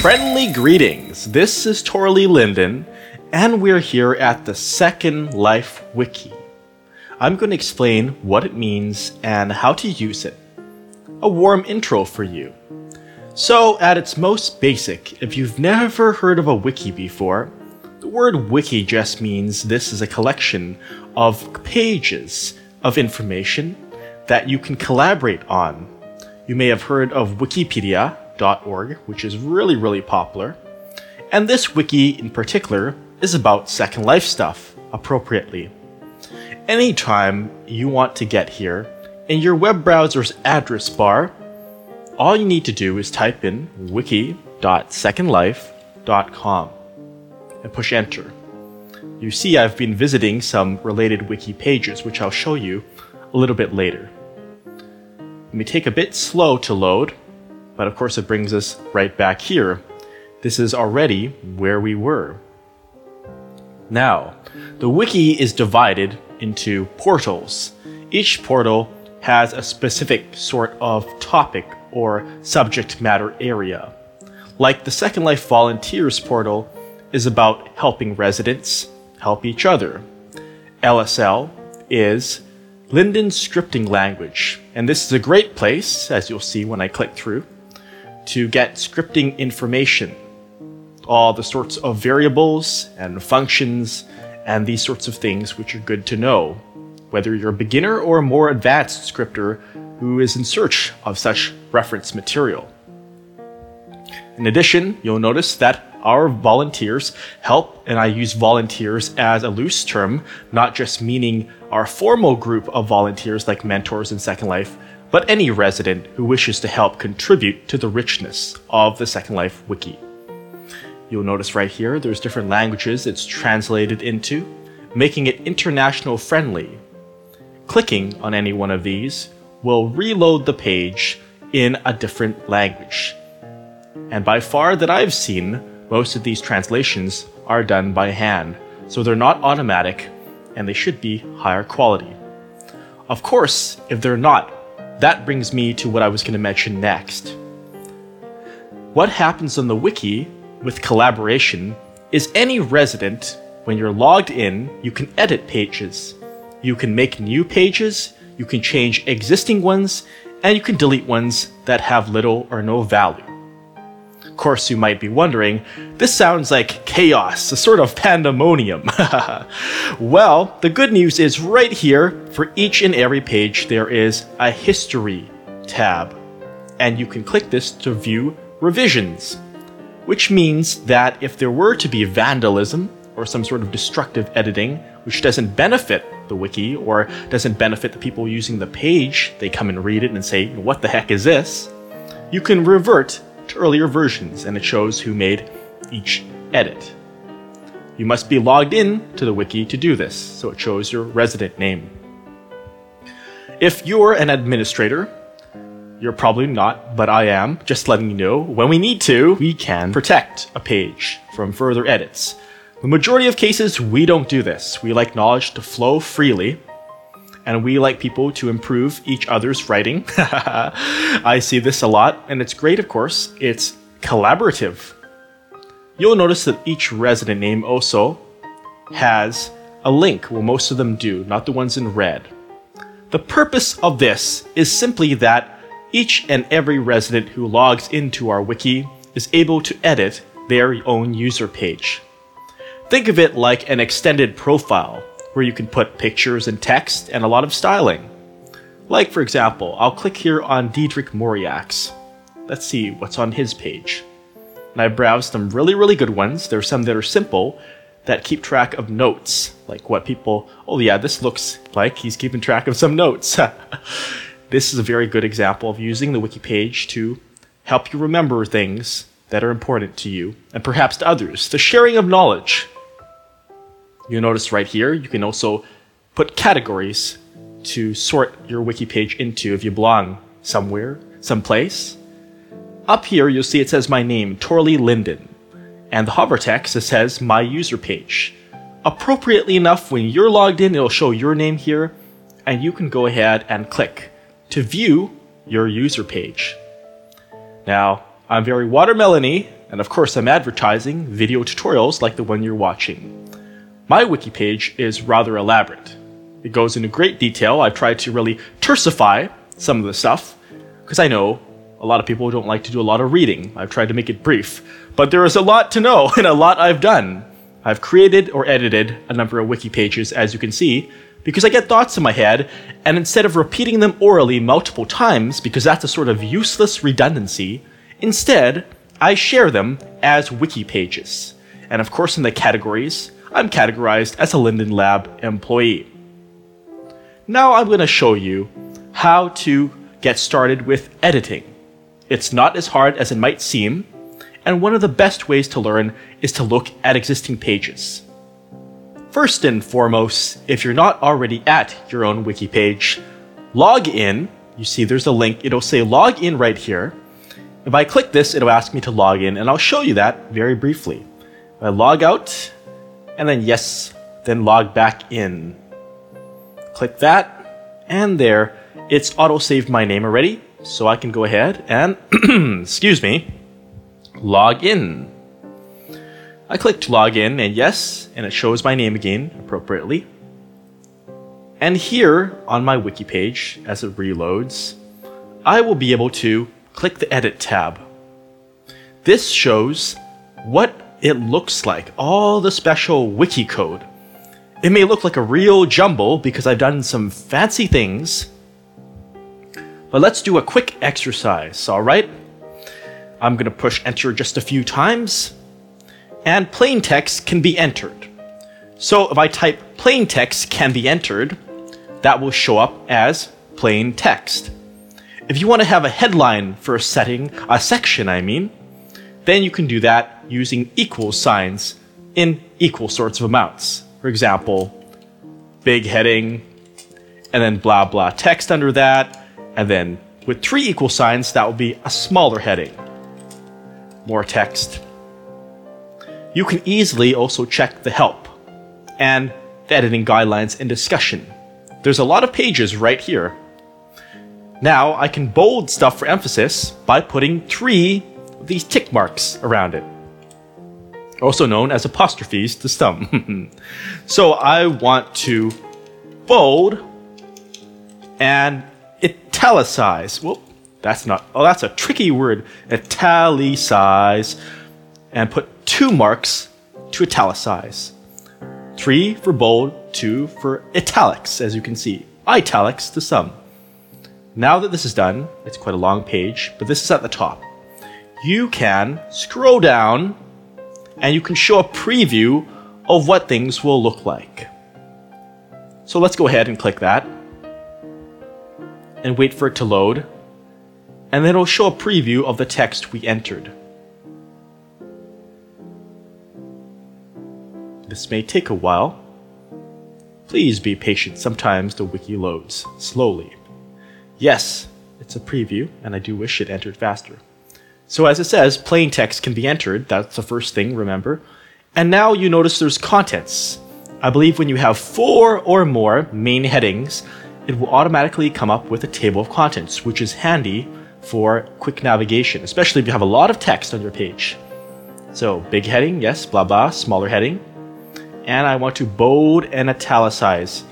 Friendly greetings. This is Torley Linden, and we're here at the Second Life Wiki. I'm going to explain what it means and how to use it. A warm intro for you. So, at its most basic, if you've never heard of a wiki before, the word wiki just means this is a collection of pages of information that you can collaborate on. You may have heard of Which is really, really popular. And this wiki in particular is about Second Life stuff, appropriately. Anytime you want to get here, in your web browser's address bar, all you need to do is type in wiki.secondlife.com and push enter. You see I've been visiting some related wiki pages, which I'll show you a little bit later. It may take a bit slow to load, but of course it brings us right back here. This is already where we were. Now, the wiki is divided into portals. Each portal has a specific sort of topic or subject matter area. Like the Second Life Volunteers portal is about helping residents help each other. LSL is Linden scripting language, and this is a great place, as you'll see when I click through, to get scripting information. All the sorts of variables and functions and these sorts of things which are good to know, whether you're a beginner or a more advanced scripter who is in search of such reference material. In addition, you'll notice that our volunteers help, and I use volunteers as a loose term, not just meaning our formal group of volunteers like mentors in Second Life, but any resident who wishes to help contribute to the richness of the Second Life wiki. You'll notice right here there's different languages it's translated into, making it international friendly. Clicking on any one of these will reload the page in a different language. And by far that I've seen, most of these translations are done by hand, so they're not automatic and they should be higher quality. Of course, if they're not, that brings me to what I was going to mention next. What happens on the wiki with collaboration is any resident, when you're logged in, you can edit pages. You can make new pages, you can change existing ones, and you can delete ones that have little or no value course, you might be wondering, this sounds like chaos, a sort of pandemonium. well, the good news is right here, for each and every page, there is a history tab. And you can click this to view revisions, which means that if there were to be vandalism or some sort of destructive editing, which doesn't benefit the wiki or doesn't benefit the people using the page, they come and read it and say, what the heck is this? You can revert to earlier versions and it shows who made each edit. You must be logged in to the wiki to do this, so it shows your resident name. If you're an administrator, you're probably not, but I am, just letting you know, when we need to, we can protect a page from further edits. The majority of cases, we don't do this. We like knowledge to flow freely, and we like people to improve each other's writing. I see this a lot, and it's great, of course. It's collaborative. You'll notice that each resident name also has a link. Well, most of them do, not the ones in red. The purpose of this is simply that each and every resident who logs into our wiki is able to edit their own user page. Think of it like an extended profile where you can put pictures and text and a lot of styling. Like, for example, I'll click here on Diedrich Moriax. Let's see what's on his page. And I browsed some really, really good ones. There are some that are simple that keep track of notes, like what people, oh yeah, this looks like he's keeping track of some notes. this is a very good example of using the wiki page to help you remember things that are important to you and perhaps to others. The sharing of knowledge. You'll notice right here, you can also put categories to sort your wiki page into if you belong somewhere, someplace. Up here, you'll see it says my name, Torley Linden, and the hover text it says my user page. Appropriately enough, when you're logged in, it'll show your name here, and you can go ahead and click to view your user page. Now, I'm very watermelony, And of course, I'm advertising video tutorials like the one you're watching. My wiki page is rather elaborate. It goes into great detail. I've tried to really tersify some of the stuff because I know a lot of people don't like to do a lot of reading. I've tried to make it brief. But there is a lot to know and a lot I've done. I've created or edited a number of wiki pages, as you can see, because I get thoughts in my head, and instead of repeating them orally multiple times, because that's a sort of useless redundancy, instead, I share them as wiki pages. And of course, in the categories, I'm categorized as a Linden Lab employee. Now I'm going to show you how to get started with editing. It's not as hard as it might seem, and one of the best ways to learn is to look at existing pages. First and foremost, if you're not already at your own wiki page, log in. You see there's a link, it'll say log in right here. If I click this, it'll ask me to log in, and I'll show you that very briefly. I log out, and then yes, then log back in. Click that, and there, it's auto-saved my name already, so I can go ahead and, excuse me, log in. I clicked log in, and yes, and it shows my name again appropriately. And here on my wiki page, as it reloads, I will be able to click the Edit tab. This shows what it looks like, all the special wiki code. It may look like a real jumble because I've done some fancy things, but let's do a quick exercise, alright? I'm going to push enter just a few times, and plain text can be entered. So if I type plain text can be entered, that will show up as plain text. If you want to have a headline for a setting, a section I mean, then you can do that using equal signs in equal sorts of amounts. For example, big heading, and then blah blah text under that, and then with three equal signs, that will be a smaller heading. More text. You can easily also check the help and the editing guidelines and discussion. There's a lot of pages right here. Now I can bold stuff for emphasis by putting three these tick marks around it, also known as apostrophes to some. so I want to bold and italicize. Well, that's not, oh, that's a tricky word. Italicize. And put two marks to italicize. Three for bold, two for italics, as you can see. Italics to some. Now that this is done, it's quite a long page, but this is at the top. You can scroll down and you can show a preview of what things will look like. So let's go ahead and click that and wait for it to load, and then it'll show a preview of the text we entered. This may take a while. Please be patient, sometimes the wiki loads slowly. Yes, it's a preview, and I do wish it entered faster. So as it says, plain text can be entered, that's the first thing, remember. And now you notice there's contents. I believe when you have four or more main headings, it will automatically come up with a table of contents, which is handy for quick navigation, especially if you have a lot of text on your page. So, big heading, yes, blah blah, smaller heading. And I want to bold and italicize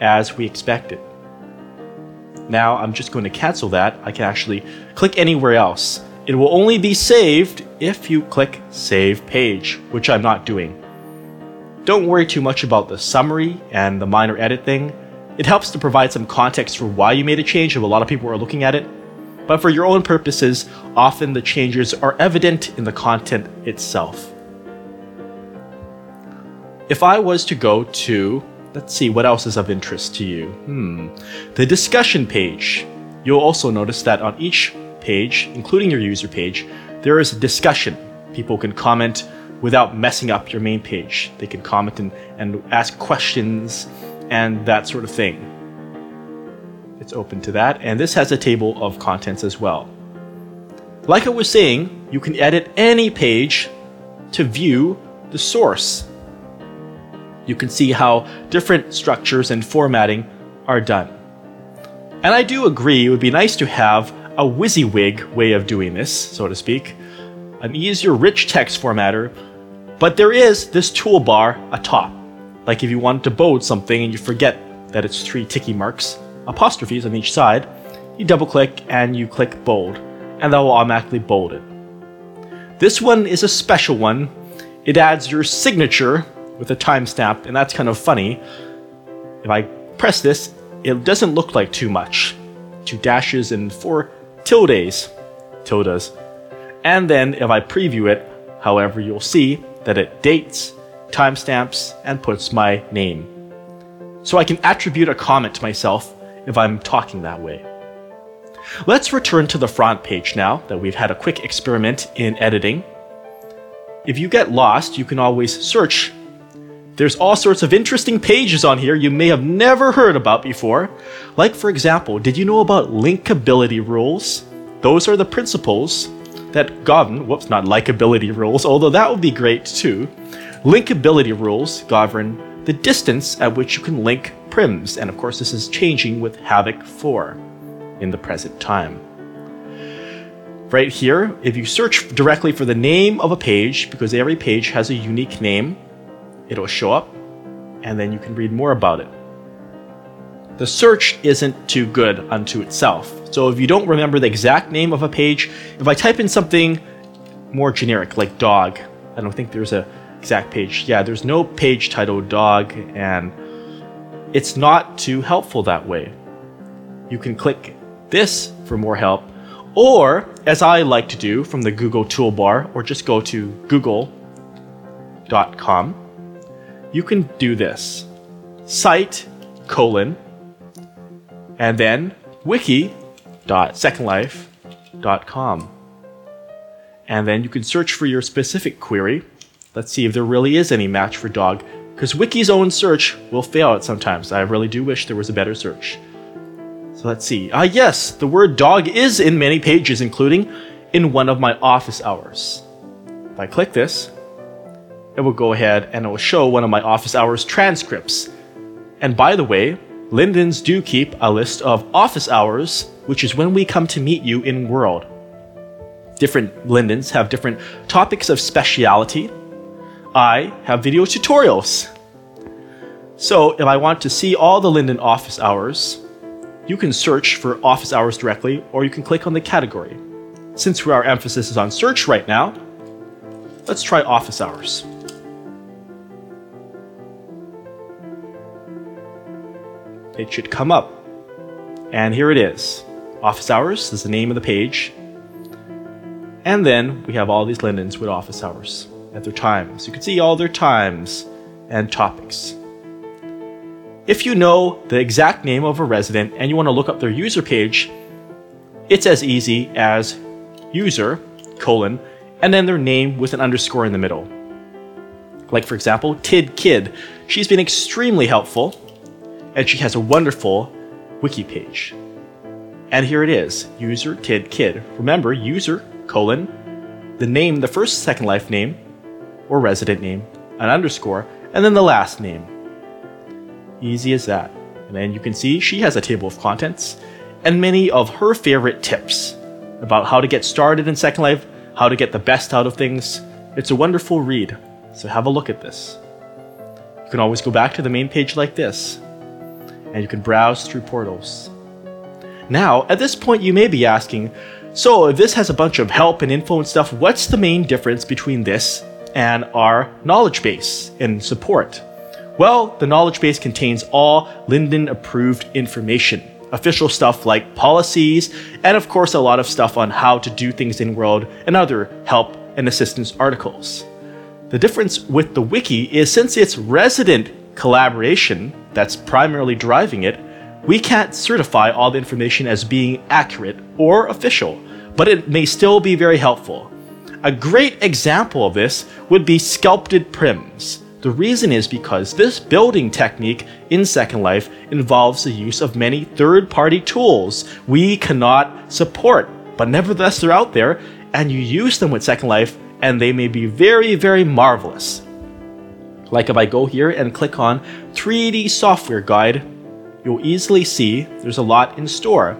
as we expected. Now I'm just going to cancel that. I can actually click anywhere else. It will only be saved if you click Save Page, which I'm not doing. Don't worry too much about the summary and the minor edit thing. It helps to provide some context for why you made a change if a lot of people are looking at it. But for your own purposes, often the changes are evident in the content itself. If I was to go to, let's see, what else is of interest to you? Hmm, the discussion page. You'll also notice that on each page, including your user page, there is a discussion. People can comment without messing up your main page. They can comment and, and ask questions and that sort of thing. It's open to that, and this has a table of contents as well. Like I was saying, you can edit any page to view the source. You can see how different structures and formatting are done. And I do agree it would be nice to have a WYSIWYG way of doing this, so to speak. an easier rich text formatter, but there is this toolbar atop. Like if you want to bold something and you forget that it's three ticky marks, apostrophes on each side, you double click and you click bold, and that will automatically bold it. This one is a special one. It adds your signature with a timestamp, and that's kind of funny. If I press this, it doesn't look like too much. Two dashes and four tildes, tildes. And then if I preview it, however, you'll see that it dates, timestamps, and puts my name. So I can attribute a comment to myself if I'm talking that way. Let's return to the front page now that we've had a quick experiment in editing. If you get lost, you can always search. There's all sorts of interesting pages on here you may have never heard about before. Like, for example, did you know about linkability rules? Those are the principles that govern, whoops, not likability rules, although that would be great too. Linkability rules govern the distance at which you can link prims, and of course, this is changing with Havok 4 in the present time. Right here, if you search directly for the name of a page, because every page has a unique name, it'll show up, and then you can read more about it. The search isn't too good unto itself. So if you don't remember the exact name of a page, if I type in something more generic like dog, I don't think there's a exact page. Yeah, there's no page titled dog and it's not too helpful that way. You can click this for more help, or as I like to do from the Google toolbar, or just go to google.com, you can do this site colon and then wiki.secondlife.com. And then you can search for your specific query. Let's see if there really is any match for dog because Wiki's own search will fail it sometimes. I really do wish there was a better search. So let's see. Ah, yes, the word dog is in many pages, including in one of my office hours. If I click this, it will go ahead and it will show one of my office hours transcripts. And by the way, Lindens do keep a list of office hours, which is when we come to meet you in World. Different Lindens have different topics of speciality, I have video tutorials. So if I want to see all the Linden office hours, you can search for office hours directly or you can click on the category. Since our emphasis is on search right now, let's try office hours. It should come up. And here it is. Office hours is the name of the page. And then we have all these lindens with office hours at their times. You can see all their times and topics. If you know the exact name of a resident and you want to look up their user page, it's as easy as user colon and then their name with an underscore in the middle. Like for example, Tid Kid. She's been extremely helpful and she has a wonderful wiki page. And here it is, user Tid Kid. Remember, user colon, the name, the first Second Life name, or resident name, an underscore, and then the last name. Easy as that. And then you can see she has a table of contents and many of her favorite tips about how to get started in Second Life, how to get the best out of things. It's a wonderful read, so have a look at this. You can always go back to the main page like this, and you can browse through portals. Now, at this point, you may be asking, so if this has a bunch of help and info and stuff, what's the main difference between this and our knowledge base and support? Well, the knowledge base contains all Linden approved information. Official stuff like policies, and of course, a lot of stuff on how to do things in World and other help and assistance articles. The difference with the wiki is since it's resident collaboration that's primarily driving it, we can't certify all the information as being accurate or official, but it may still be very helpful. A great example of this would be sculpted prims. The reason is because this building technique in Second Life involves the use of many third party tools we cannot support, but nevertheless they're out there, and you use them with Second Life, and they may be very, very marvelous. Like if I go here and click on 3D Software Guide, you'll easily see there's a lot in store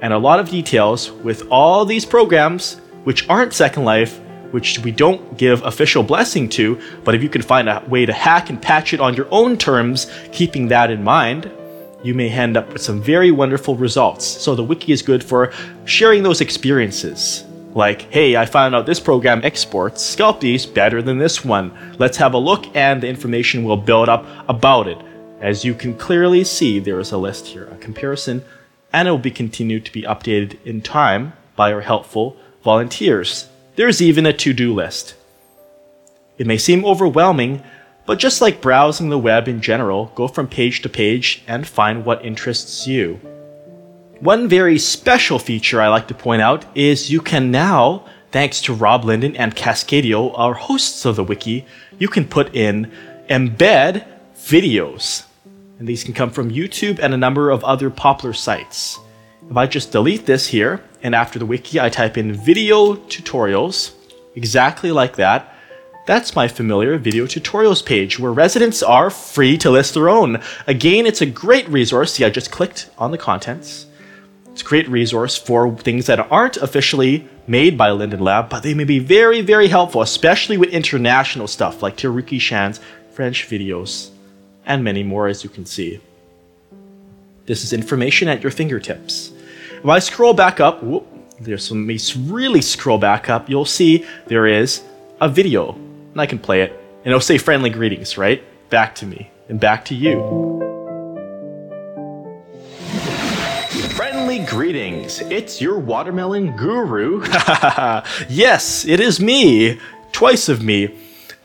and a lot of details with all these programs which aren't Second Life, which we don't give official blessing to, but if you can find a way to hack and patch it on your own terms, keeping that in mind, you may end up with some very wonderful results. So the wiki is good for sharing those experiences. Like, hey, I found out this program exports Sculptys better than this one. Let's have a look, and the information will build up about it. As you can clearly see, there is a list here, a comparison, and it will be continued to be updated in time by our helpful volunteers. There's even a to do list. It may seem overwhelming, but just like browsing the web in general, go from page to page and find what interests you. One very special feature I like to point out is you can now, thanks to Rob Linden and Cascadio, our hosts of the wiki, you can put in embed videos. And these can come from YouTube and a number of other popular sites. If I just delete this here, and after the wiki I type in video tutorials, exactly like that, that's my familiar video tutorials page where residents are free to list their own. Again, it's a great resource. See, I just clicked on the contents. It's a great resource for things that aren't officially made by Linden Lab, but they may be very, very helpful, especially with international stuff like Teruki Shan's French videos and many more, as you can see. This is information at your fingertips. If I scroll back up, whoop, there's some, me really scroll back up, you'll see there is a video and I can play it, and it'll say friendly greetings, right? Back to me, and back to you. Greetings, it's your watermelon guru. yes, it is me, twice of me.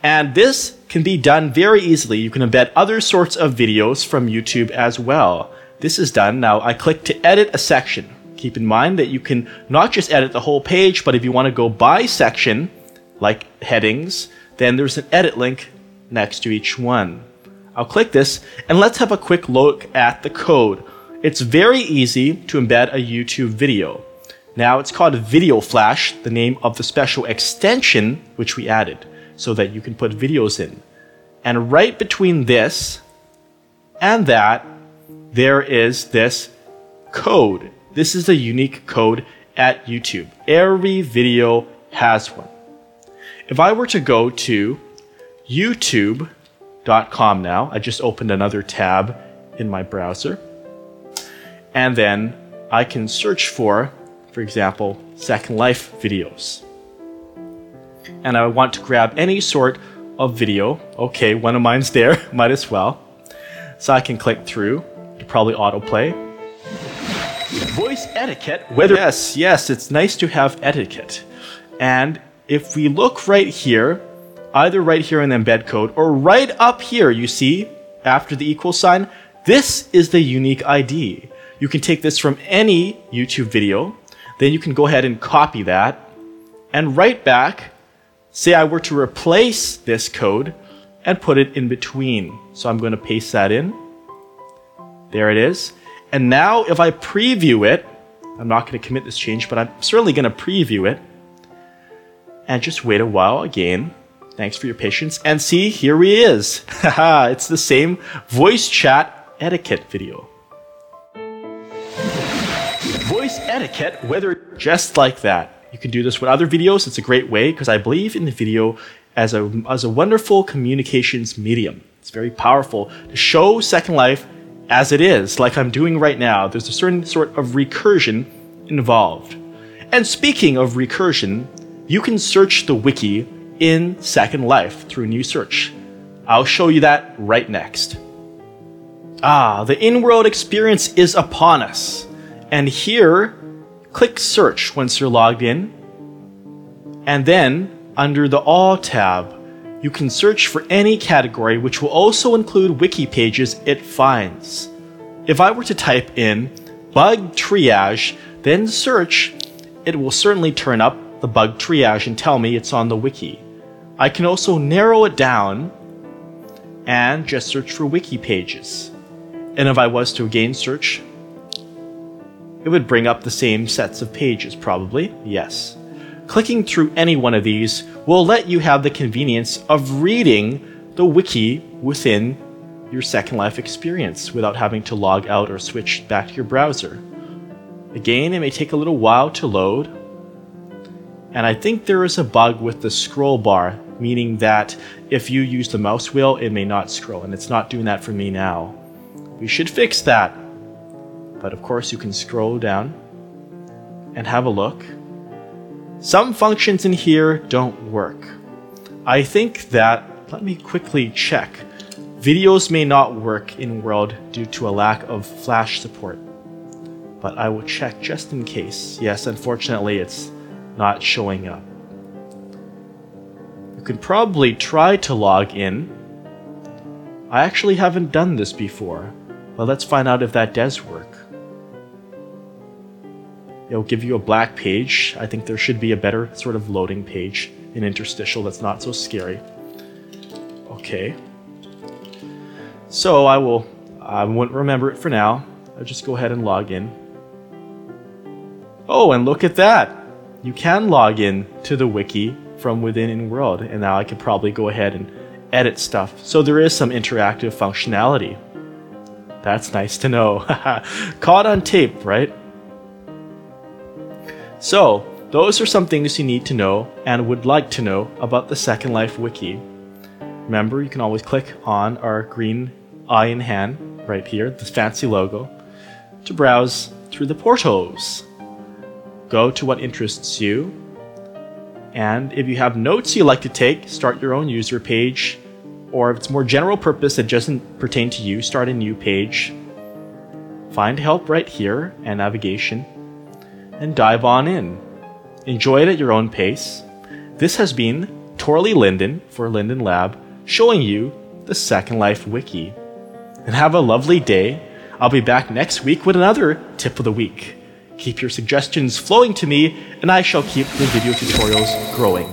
And this can be done very easily. You can embed other sorts of videos from YouTube as well. This is done. Now I click to edit a section. Keep in mind that you can not just edit the whole page, but if you want to go by section, like headings, then there's an edit link next to each one. I'll click this and let's have a quick look at the code. It's very easy to embed a YouTube video. Now it's called Video Flash, the name of the special extension which we added so that you can put videos in. And right between this and that, there is this code. This is a unique code at YouTube. Every video has one. If I were to go to youtube.com now, I just opened another tab in my browser, and then I can search for, for example, Second Life videos. And I want to grab any sort of video. Okay, one of mine's there, might as well. So I can click through to probably autoplay. Voice etiquette, whether yes, yes, it's nice to have etiquette. And if we look right here, either right here in the embed code or right up here, you see, after the equal sign, this is the unique ID. You can take this from any YouTube video, then you can go ahead and copy that, and right back, say I were to replace this code and put it in between. So I'm going to paste that in. There it is. And now if I preview it, I'm not going to commit this change, but I'm certainly going to preview it and just wait a while again. Thanks for your patience. And see, here he is. It's the same voice chat etiquette video. Etiquette, whether just like that. You can do this with other videos. It's a great way because I believe in the video as a, as a wonderful communications medium. It's very powerful to show Second Life as it is, like I'm doing right now. There's a certain sort of recursion involved. And speaking of recursion, you can search the wiki in Second Life through new search. I'll show you that right next. Ah, the in-world experience is upon us. And here, click search once you're logged in. And then, under the All tab, you can search for any category which will also include wiki pages it finds. If I were to type in bug triage, then search, it will certainly turn up the bug triage and tell me it's on the wiki. I can also narrow it down and just search for wiki pages. And if I was to again search, it would bring up the same sets of pages, probably, yes. Clicking through any one of these will let you have the convenience of reading the wiki within your Second Life experience without having to log out or switch back to your browser. Again, it may take a little while to load, And I think there is a bug with the scroll bar, meaning that if you use the mouse wheel, it may not scroll, and it's not doing that for me now. We should fix that. But of course, you can scroll down and have a look. Some functions in here don't work. I think that, let me quickly check. Videos may not work in World due to a lack of Flash support. But I will check just in case. Yes, unfortunately, it's not showing up. You can probably try to log in. I actually haven't done this before, but let's find out if that does work. It'll give you a black page. I think there should be a better sort of loading page, an interstitial that's not so scary. Okay. So I will, I won't remember it for now. I'll just go ahead and log in. Oh, and look at that! You can log in to the wiki from within in World, and now I could probably go ahead and edit stuff. So there is some interactive functionality. That's nice to know. Caught on tape, right? So, those are some things you need to know and would like to know about the Second Life wiki. Remember, you can always click on our green eye in hand right here, this fancy logo, to browse through the portals. Go to what interests you, and if you have notes you like to take, start your own user page, or if it's more general purpose that doesn't pertain to you, start a new page. Find help right here and navigation and dive on in. Enjoy it at your own pace. This has been Torley Linden for Linden Lab showing you the Second Life Wiki. And have a lovely day. I'll be back next week with another tip of the week. Keep your suggestions flowing to me, and I shall keep the video tutorials growing.